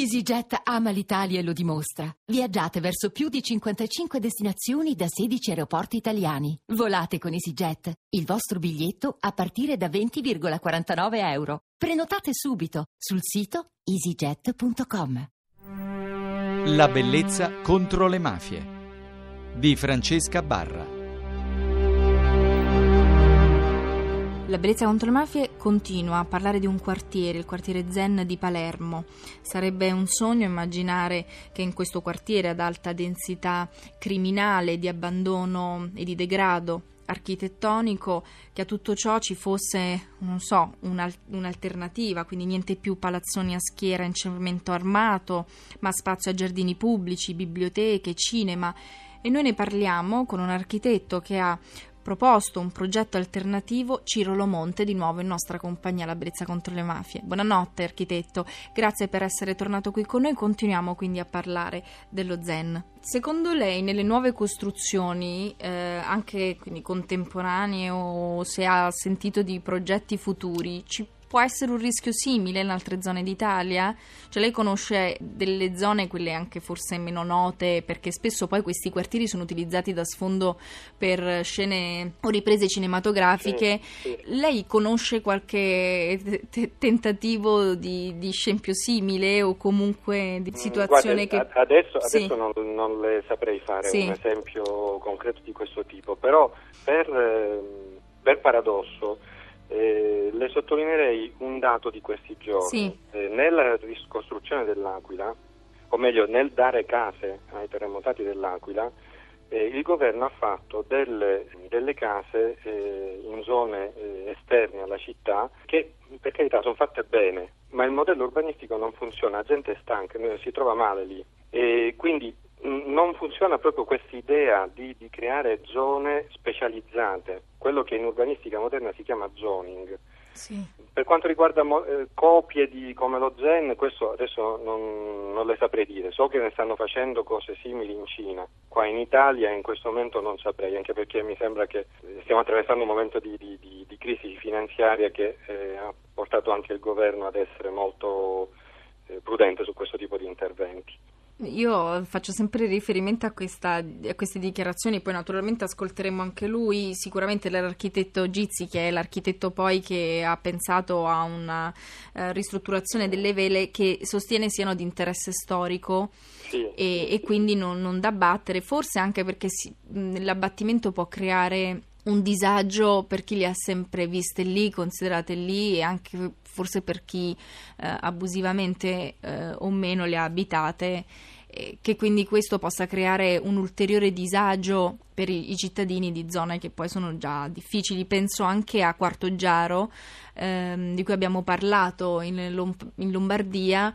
EasyJet ama l'Italia e lo dimostra. Viaggiate verso più di 55 destinazioni da 16 aeroporti italiani. Volate con EasyJet. Il vostro biglietto a partire da 20,49 euro. Prenotate subito sul sito easyjet.com. La bellezza contro le mafie di Francesca Barra. La bellezza contro le mafie continua a parlare di un quartiere, il quartiere Zen di Palermo. Sarebbe un sogno immaginare che in questo quartiere ad alta densità criminale, di abbandono e di degrado architettonico, che a tutto ciò ci fosse, non so, un'alternativa, quindi niente più palazzoni a schiera in cemento armato, ma spazio a giardini pubblici, biblioteche, cinema. E noi ne parliamo con un architetto che ha proposto un progetto alternativo Ciro Lomonte, di nuovo in nostra compagnia La Brezza contro le mafie. Buonanotte architetto, grazie per essere tornato qui con noi, continuiamo quindi a parlare dello Zen. Secondo lei nelle nuove costruzioni, eh, anche contemporanee o se ha sentito di progetti futuri, ci può essere un rischio simile in altre zone d'Italia? Cioè lei conosce delle zone, quelle anche forse meno note, perché spesso poi questi quartieri sono utilizzati da sfondo per scene o riprese cinematografiche. Sì, sì. Lei conosce qualche t- tentativo di, di, scempio simile o comunque di mm, situazione Guarda, che... Adesso, adesso non, non, le saprei fare un esempio concreto di questo tipo, però per, ehm, per paradosso eh, le sottolineerei un dato di questi giorni. Sì. Eh, nella ricostruzione dell'Aquila, o meglio nel dare case ai terremotati dell'Aquila, eh, il governo ha fatto delle, delle case eh, in zone eh, esterne alla città che per carità sono fatte bene, ma il modello urbanistico non funziona, la gente è stanca, si trova male lì. E quindi non funziona proprio questa idea di, di, creare zone specializzate, quello che in urbanistica moderna si chiama zoning. Sì. Per quanto riguarda mo- eh, copie di, come lo Zen, questo adesso non, non, le saprei dire, so che ne stanno facendo cose simili in Cina, qua in Italia in questo momento non saprei, anche perché mi sembra che stiamo attraversando un momento di, di, di crisi finanziaria che eh, ha portato anche il governo ad essere molto eh, prudente su questo tipo di interventi. Io faccio sempre riferimento a, questa, a, queste dichiarazioni, poi naturalmente ascolteremo anche lui, sicuramente l'architetto Gizzi, che è l'architetto poi che ha pensato a una uh, ristrutturazione delle vele che sostiene siano di interesse storico sì. e, e, quindi non, non, da battere, forse anche perché si, l'abbattimento può creare un disagio per chi le ha sempre viste lì, considerate lì e anche forse per chi eh, abusivamente eh, o meno le ha abitate, eh, che quindi questo possa creare un ulteriore disagio per i, i, cittadini di zone che poi sono già difficili. Penso anche a Quartoggiaro, ehm, di cui abbiamo parlato in, in Lombardia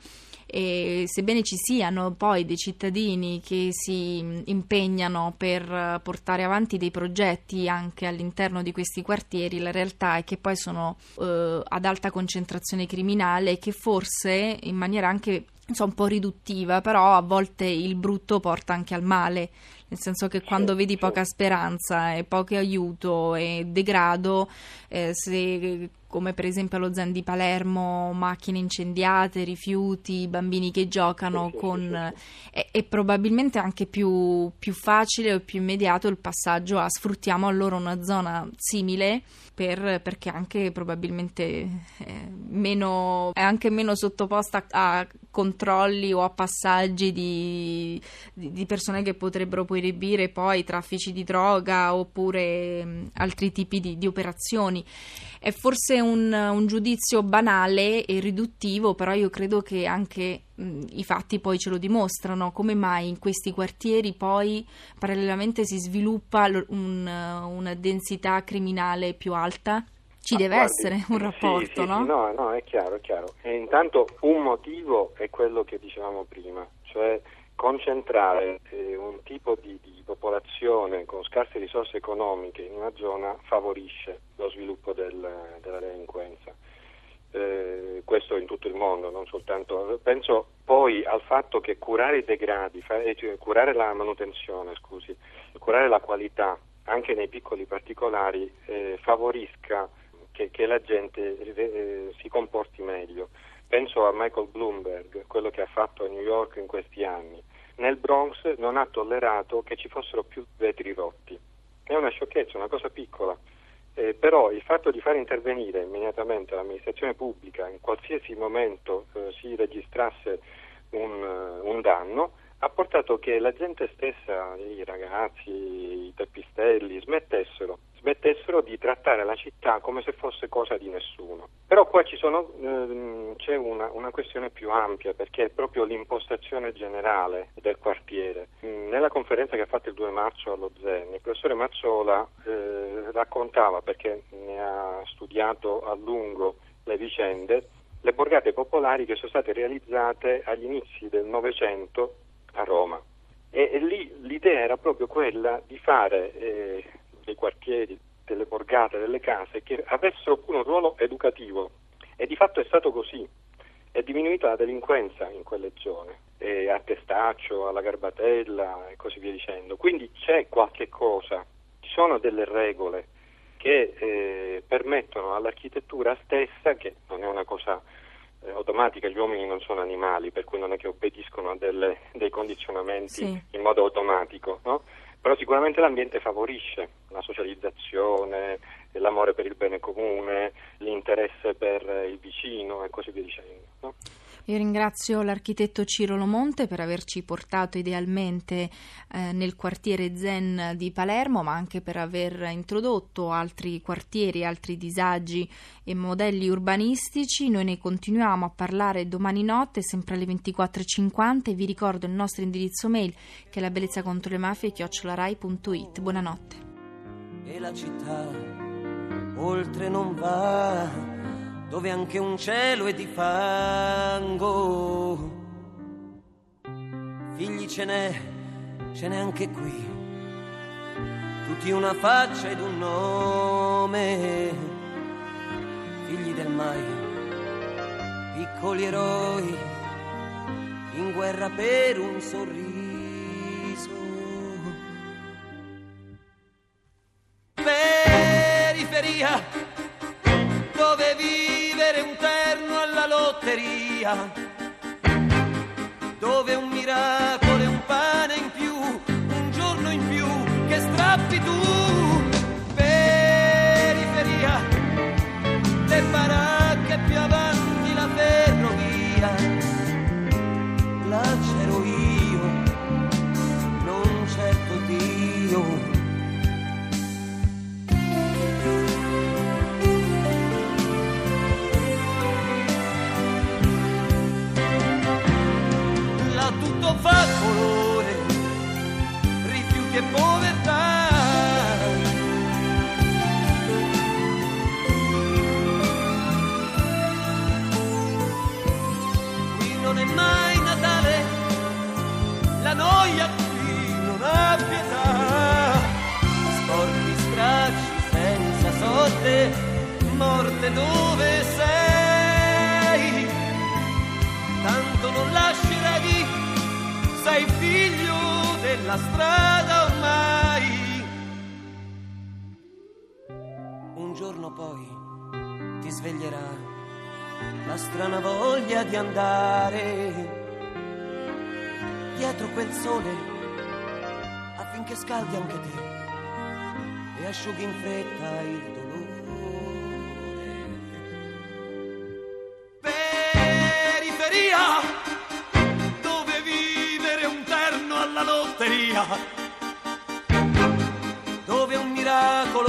e sebbene ci siano poi dei cittadini che si impegnano per portare avanti dei progetti anche all'interno di questi quartieri, la realtà è che poi sono eh, ad alta concentrazione criminale e che forse in maniera anche so, un po' riduttiva, però a volte il brutto porta anche al male, nel senso che quando vedi poca speranza e poco aiuto e degrado, eh, se come per esempio allo Zen di Palermo, macchine incendiate, rifiuti, bambini che giocano con... È, è probabilmente anche più, più, facile o più immediato il passaggio a sfruttiamo allora una zona simile per, perché anche probabilmente è, meno, è anche meno sottoposta a controlli o a passaggi di, di, di persone che potrebbero poi ribire poi traffici di droga oppure mh, altri tipi di, di operazioni. È forse un, un, giudizio banale e riduttivo, però io credo che anche i fatti poi ce lo dimostrano. Come mai in questi quartieri poi parallelamente si sviluppa un, una densità criminale più alta? Ci ah, deve guardi, essere un rapporto, sì, no? Sì, no, no, è chiaro, è chiaro. E intanto un motivo è quello che dicevamo prima, cioè concentrare eh, un tipo di, di, popolazione con scarse risorse economiche in una zona favorisce lo sviluppo del, della delinquenza. Eh, questo in tutto il mondo, non soltanto. Penso poi al fatto che curare i degradi, eh, cioè curare la manutenzione, scusi, curare la qualità anche nei piccoli particolari eh, favorisca che, che, la gente eh, si comporti meglio penso a Michael Bloomberg, quello che ha fatto a New York in questi anni, nel Bronx non ha tollerato che ci fossero più vetri rotti. È una sciocchezza, una cosa piccola. Eh, però il fatto di far intervenire immediatamente l'amministrazione pubblica in qualsiasi momento eh, si registrasse un, uh, un, danno ha portato che la gente stessa, i ragazzi, i teppistelli, smettessero smettessero di trattare la città come se fosse cosa di nessuno. Però qua sono, ehm, c'è una, una, questione più ampia perché è proprio l'impostazione generale del quartiere. Mm, nella conferenza che ha fatto il 2 marzo allo ZEN, il professore Mazzola eh, raccontava, perché ne ha studiato a lungo le vicende, le borgate popolari che sono state realizzate agli inizi del Novecento a Roma. E, e, lì l'idea era proprio quella di fare eh, dei quartieri, delle borgate, delle case che avessero pure un ruolo educativo e di fatto è stato così. È diminuita la delinquenza in quelle zone, e a Testaccio, alla Garbatella e così via dicendo. Quindi c'è qualche cosa, ci sono delle regole che eh, permettono all'architettura stessa, che non è una cosa eh, automatica, gli uomini non sono animali, per cui non è che obbediscono a delle, dei condizionamenti sì. in modo automatico, no? Però sicuramente l'ambiente favorisce la socializzazione, l'amore per il bene comune, l'interesse per il vicino e così via dicendo. No? Io ringrazio l'architetto Ciro Lomonte per averci portato idealmente eh, nel quartiere Zen di Palermo, ma anche per aver introdotto altri quartieri, altri disagi e modelli urbanistici. Noi ne continuiamo a parlare domani notte, sempre alle 24.50 e vi ricordo il nostro indirizzo mail che è la bellezza contro le mafie chiocciolarai.it. Buonanotte. Oltre non va dove anche un cielo è di fango. Figli ce n'è, ce n'è anche qui, tutti una faccia ed un nome, figli del mai, piccoli eroi, in guerra per un sorriso. Periferia lotteria, dove un miracolo e un pane in più, un giorno in più che strappi tu, della strada ormai. Un giorno poi ti sveglierà la strana voglia di andare dietro quel sole affinché scaldi anche te e asciughi in fretta il dolore. Dove un miracolo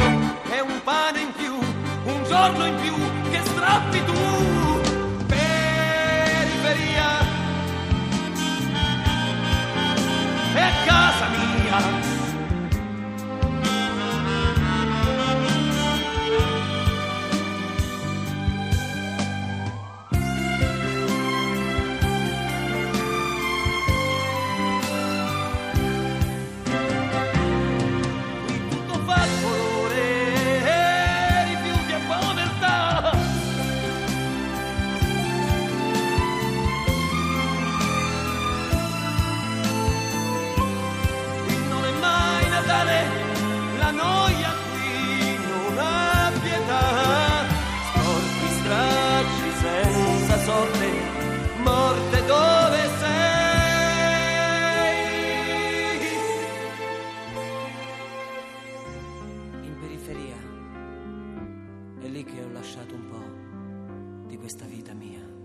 è un pane in più, un giorno in più che strappi tu, È lì che ho lasciato un po' di questa vita mia.